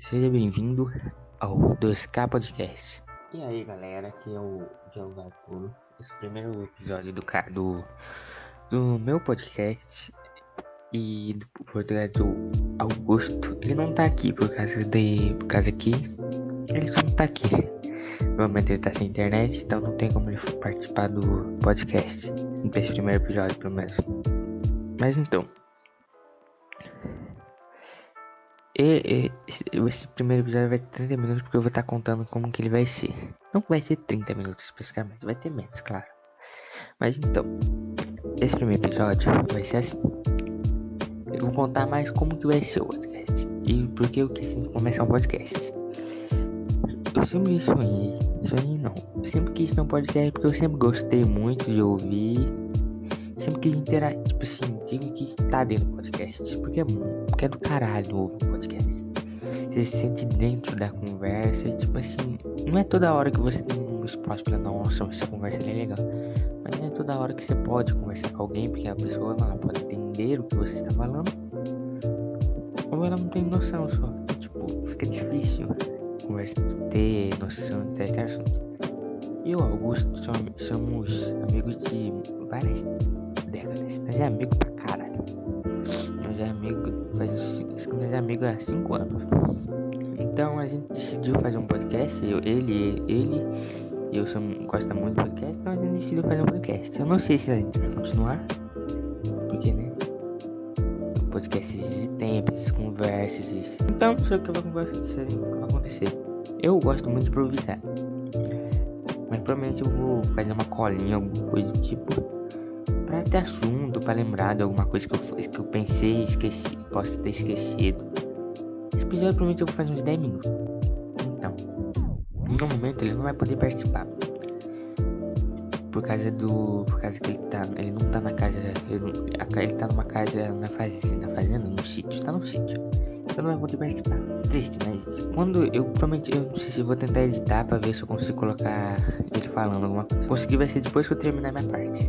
seja bem-vindo ao 2K Podcast. E aí galera, aqui é o Diogo Arturo. Esse é o primeiro episódio do, do, do meu podcast e do português do Augusto. Ele não tá aqui por causa de. por causa que ele só não tá aqui. Normalmente ele tá sem internet, então não tem como ele participar do podcast. Desse primeiro episódio, pelo menos. Mas então. E, e, esse, esse, primeiro episódio vai ter 30 minutos porque eu vou estar tá contando como que ele vai ser. Não vai ser 30 minutos especificamente, vai ter menos, claro. Mas então, esse primeiro episódio vai ser assim. Eu vou contar mais como que vai ser o podcast. E por que eu quis começar um podcast. Eu sempre sonhei, sonhei não. Eu sempre quis ter um podcast porque eu sempre gostei muito de ouvir. Quis interagir, tipo assim, sempre quis estar dentro do podcast. Porque é, porque é do caralho ouvir um podcast. Você se sente dentro da conversa e tipo assim, não é toda hora que você tem um espaço pra, nossa, essa conversa é legal. Mas não é toda hora que você pode conversar com alguém, porque a pessoa não pode entender o que você está falando. Ou ela não tem noção só. Tipo, fica difícil conversa, ter noção de certo assunto. Eu e Augusto somos amigos de várias. Nós é amigo pra caralho. Nós é amigo, faz, nós é amigo há 5 anos. Então a gente decidiu fazer um podcast. Eu, ele, ele e eu sou, gosta muito do podcast, então a gente decidiu fazer um podcast. Eu não sei se a gente vai continuar. Porque, né? O podcast existe tempo, existe conversas, existe. Então não sei o que vai acontecer. Vai acontecer. Eu gosto muito de improvisar. Mas provavelmente eu vou fazer uma colinha, alguma coisa do tipo. Pra ter assunto, pra lembrar de alguma coisa que eu, que eu pensei e esqueci. Posso ter esquecido. Esse episódio provavelmente eu vou fazer uns 10 minutos. Então, no momento ele não vai poder participar. Por causa do. Por causa que ele tá. Ele não tá na casa. Ele, ele tá numa casa na fazenda, na fazenda, no sítio. Tá no sítio. Eu não vai poder participar. Triste, mas quando eu prometi, eu não sei se vou tentar editar pra ver se eu consigo colocar ele falando alguma coisa. Conseguir vai ser depois que eu terminar minha parte.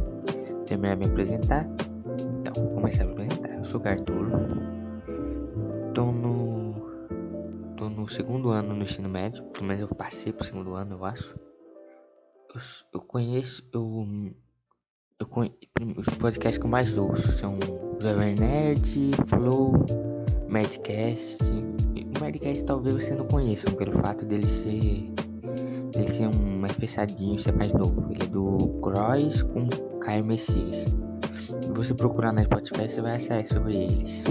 Terminar me apresentar. Então, vou começar a me apresentar. Eu sou o Arturo. Tô no. Tô no segundo ano no ensino médio. Pelo menos eu passei pro segundo ano, eu acho. Eu, eu conheço. Eu. Eu conheço. Os podcasts que eu mais ouço são Jovem Nerd, Flow, Madcast. O Madcast talvez você não conheça, pelo fato dele ser. Ele ser um mais pesadinho, ser mais novo. Ele é do Cross com Caio Messias. Se você procurar na Spotify, você vai achar sobre eles.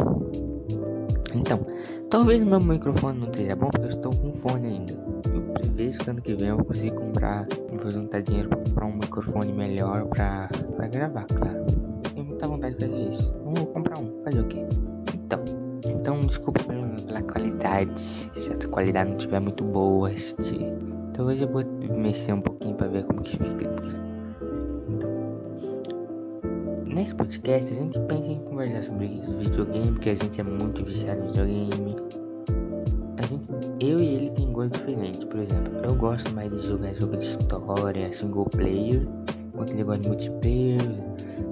Então, talvez meu microfone não esteja bom porque eu estou com fone ainda. Eu prevejo que ano que vem eu vou conseguir comprar, vou juntar dinheiro para comprar um microfone melhor para gravar, claro. Tenho muita vontade de fazer isso. Vamos comprar um, fazer o quê? Então, então desculpa pela, pela qualidade. Se a qualidade não estiver muito boa, se, talvez eu vou mexer um pouquinho para ver como que fica nesse podcast a gente pensa em conversar sobre videogame, porque a gente é muito viciado em videogame. A gente, eu e ele tem gosto diferente, por exemplo, eu gosto mais de jogar jogo de história, single player, enquanto ele gosta de multiplayer.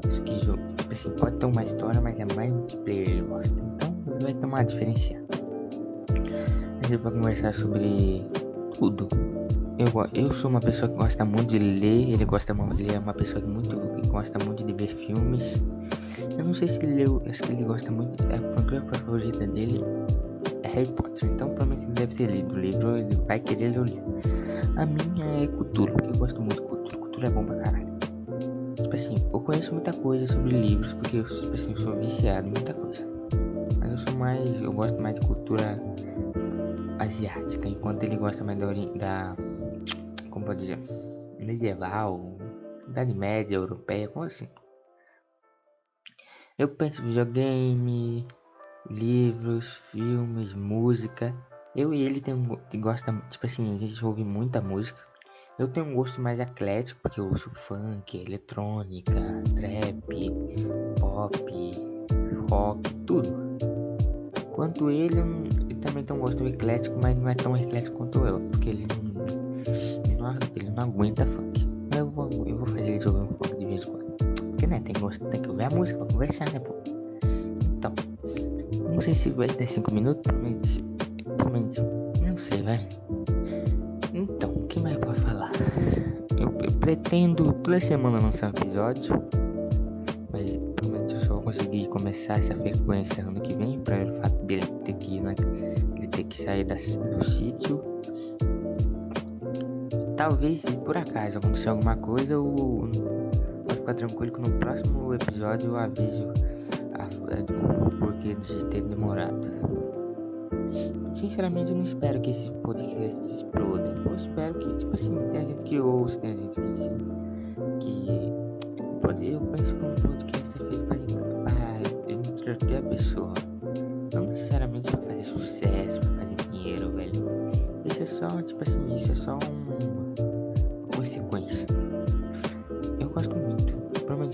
Isso que jogo, tipo assim, pode ter uma história, mas é mais multiplayer ele gosta. Então vai ter uma diferença. A gente vai conversar sobre tudo. Eu, eu sou uma pessoa que gosta muito de ler, ele gosta muito, ele é uma pessoa que muito que gosta muito de ver filmes. Eu não sei se ele leu, acho que ele gosta muito, a franquia favorita dele é Harry Potter, então provavelmente ele deve ter lido o livro, ele vai querer ler o livro. A minha é cultura, eu gosto muito de cultura, cultura é bom pra caralho. Tipo assim, eu conheço muita coisa sobre livros, porque eu, tipo assim, eu sou viciado em muita coisa. Mas eu sou mais, eu gosto mais de cultura asiática, enquanto ele gosta mais da, da como pode dizer, medieval, Idade Média, Europeia, como assim? Eu penso videogame, livros, filmes, música. Eu e ele tem um, gosta, tipo assim, a gente ouve muita música. Eu tenho um gosto mais eclético, porque eu ouço funk, eletrônica, trap, pop, rock, tudo. Quanto ele, ele também tem um gosto eclético, mas não é tão eclético quanto eu, porque ele não não aguenta funk. Eu vou, eu vou fazer ele jogar um funk de vez em quando. Porque né, tem, que, tem que ouvir a música pra conversar, né, pô? Então, não sei se vai ter 5 minutos, provavelmente, provavelmente vai. Então, o que mais pra falar? Eu, eu, pretendo toda semana lançar um episódio. Mas provavelmente eu só vou conseguir começar essa frequência ano que vem, para o fato dele ter que, né, ele ter que sair das, do sítio. Talvez se por acaso acontecer alguma coisa, eu, pode ficar tranquilo que no próximo episódio eu aviso a, a, do porquê de ter demorado. Sinceramente, eu não espero que esse podcast exploda. Eu espero que, tipo assim, tenha gente que ouça, tenha gente que ensine. Que. Eu penso que um podcast é feito pra entreter a pessoa. Não necessariamente pra fazer sucesso, pra fazer dinheiro, velho. Isso é só, tipo assim,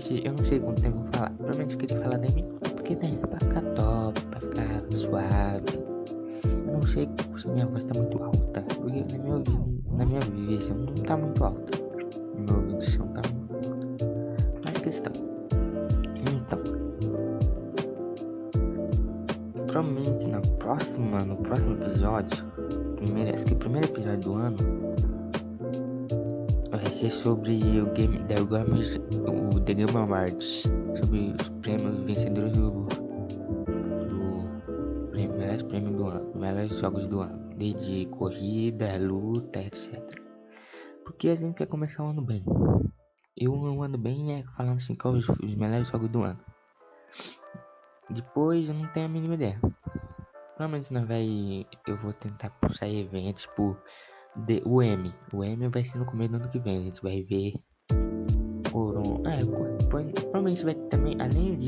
Provavelmente, eu não sei quanto tempo eu vou falar. Provavelmente eu queria falar 10 minutos. Porque, né, pra ficar top, pra ficar suave não sei se minha voz tá muito alta, porque na minha, na minha visão não tá muito alta. Na minha audição tá muito alta. Mas questão. Então. Provavelmente na próxima, no próximo episódio, primeiro, acho que o primeiro episódio do ano ser sobre o game The Game, o The Game Awards, sobre os prêmios vencedores do melhores jogos do ano, desde corrida, luta, etc. Porque a gente quer começar o ano bem. E o ano bem é falando assim quais os, os melhores jogos do ano. Depois eu não tenho a mínima ideia. Provavelmente não vai. Eu vou tentar puxar eventos por de, o M. O M vai ser no começo do ano que vem. A gente vai ver por um. É, provavelmente vai também, além de,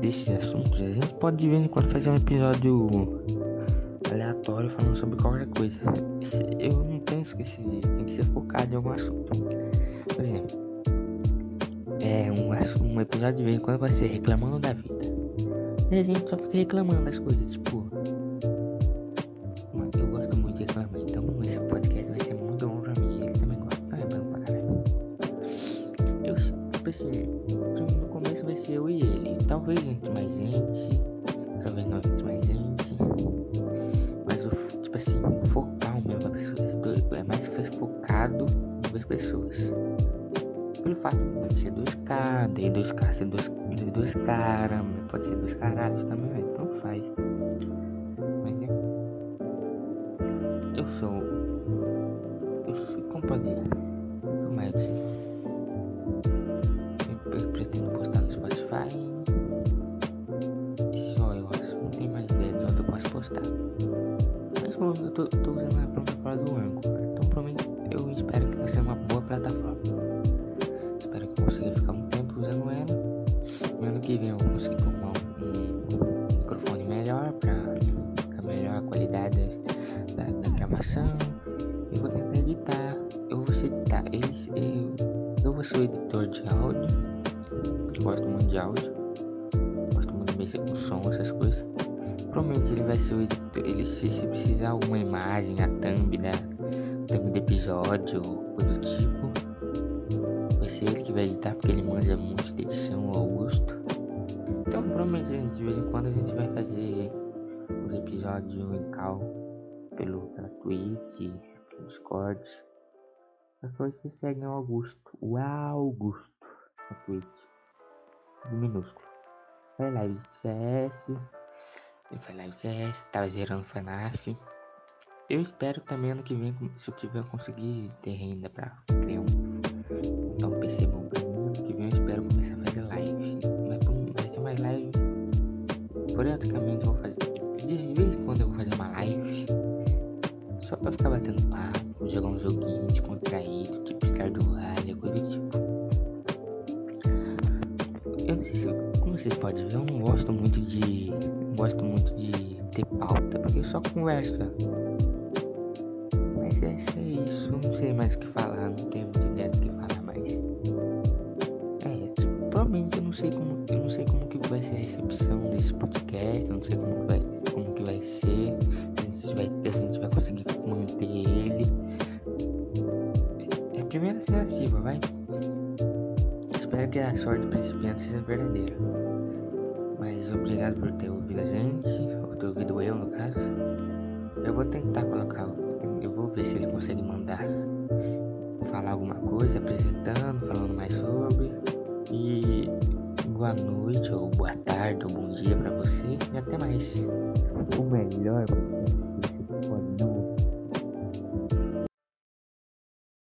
desses assuntos, a gente pode de vez em quando fazer um episódio aleatório falando sobre qualquer coisa. Eu não penso que esse tem que ser focado em algum assunto. Por exemplo, é um, um episódio de vez em quando vai ser reclamando da vida. E a gente só fica reclamando das coisas, tipo. De 2 caras, pode ser 2 caralhos também, mas não faz. Mas né? Eu sou. Eu sou. Dizer? Sou mais eu, eu pretendo postar no Spotify. Só eu acho. Não tem mais ideia de onde eu posso postar. Mas como eu tô, tô usando a plataforma do Anchor. Então provavelmente eu espero que vai ser uma boa plataforma. Gosto muito de áudio. Gosto muito de mexer com som, essas coisas. Provavelmente ele vai ser o editor. Ele se, se precisar alguma imagem, a thumb da thumb do episódio, coisa do tipo. Vai ser ele que vai editar porque ele manja muito de edição, Augusto. Então provavelmente de vez em quando a gente vai fazer os episódios em cal pelo, pela Twitch, pelo Discord. Depois você segue o Augusto, o Augusto na Twitch, minúsculo. Faz live de CS, faz live de CS, tava gerando FNAF. Eu espero também ano que vem, se eu tiver conseguir ter renda pra criar um, então, um PC bom pra mim, ano que vem eu espero começar a fazer live. Mas vai ter mais live. Periodicamente eu vou fazer. De vez em quando eu vou fazer uma live. Só pra ficar batendo papo, jogar um joguinho descontraído, tipo Stardew Valley, coisa do tipo. Vocês podem ver, eu não gosto muito de. Gosto muito de ter pauta, porque só converso é isso, não sei mais o que falar, não tenho ideia do que falar mais. É, provavelmente eu não sei como, eu não sei como que vai ser a recepção desse podcast, eu não sei como que vai, como que vai ser, se a gente vai, se a gente vai conseguir manter ele. É a primeira tentativa, vai. Espero que a sorte do principiante seja verdadeira. Obrigado por ter ouvido a gente, ou ter ouvido eu no caso. Eu vou tentar colocar, eu mandar falar alguma coisa, apresentando, falando mais sobre. E boa noite, ou boa tarde, ou bom dia para você. E até mais. O melhor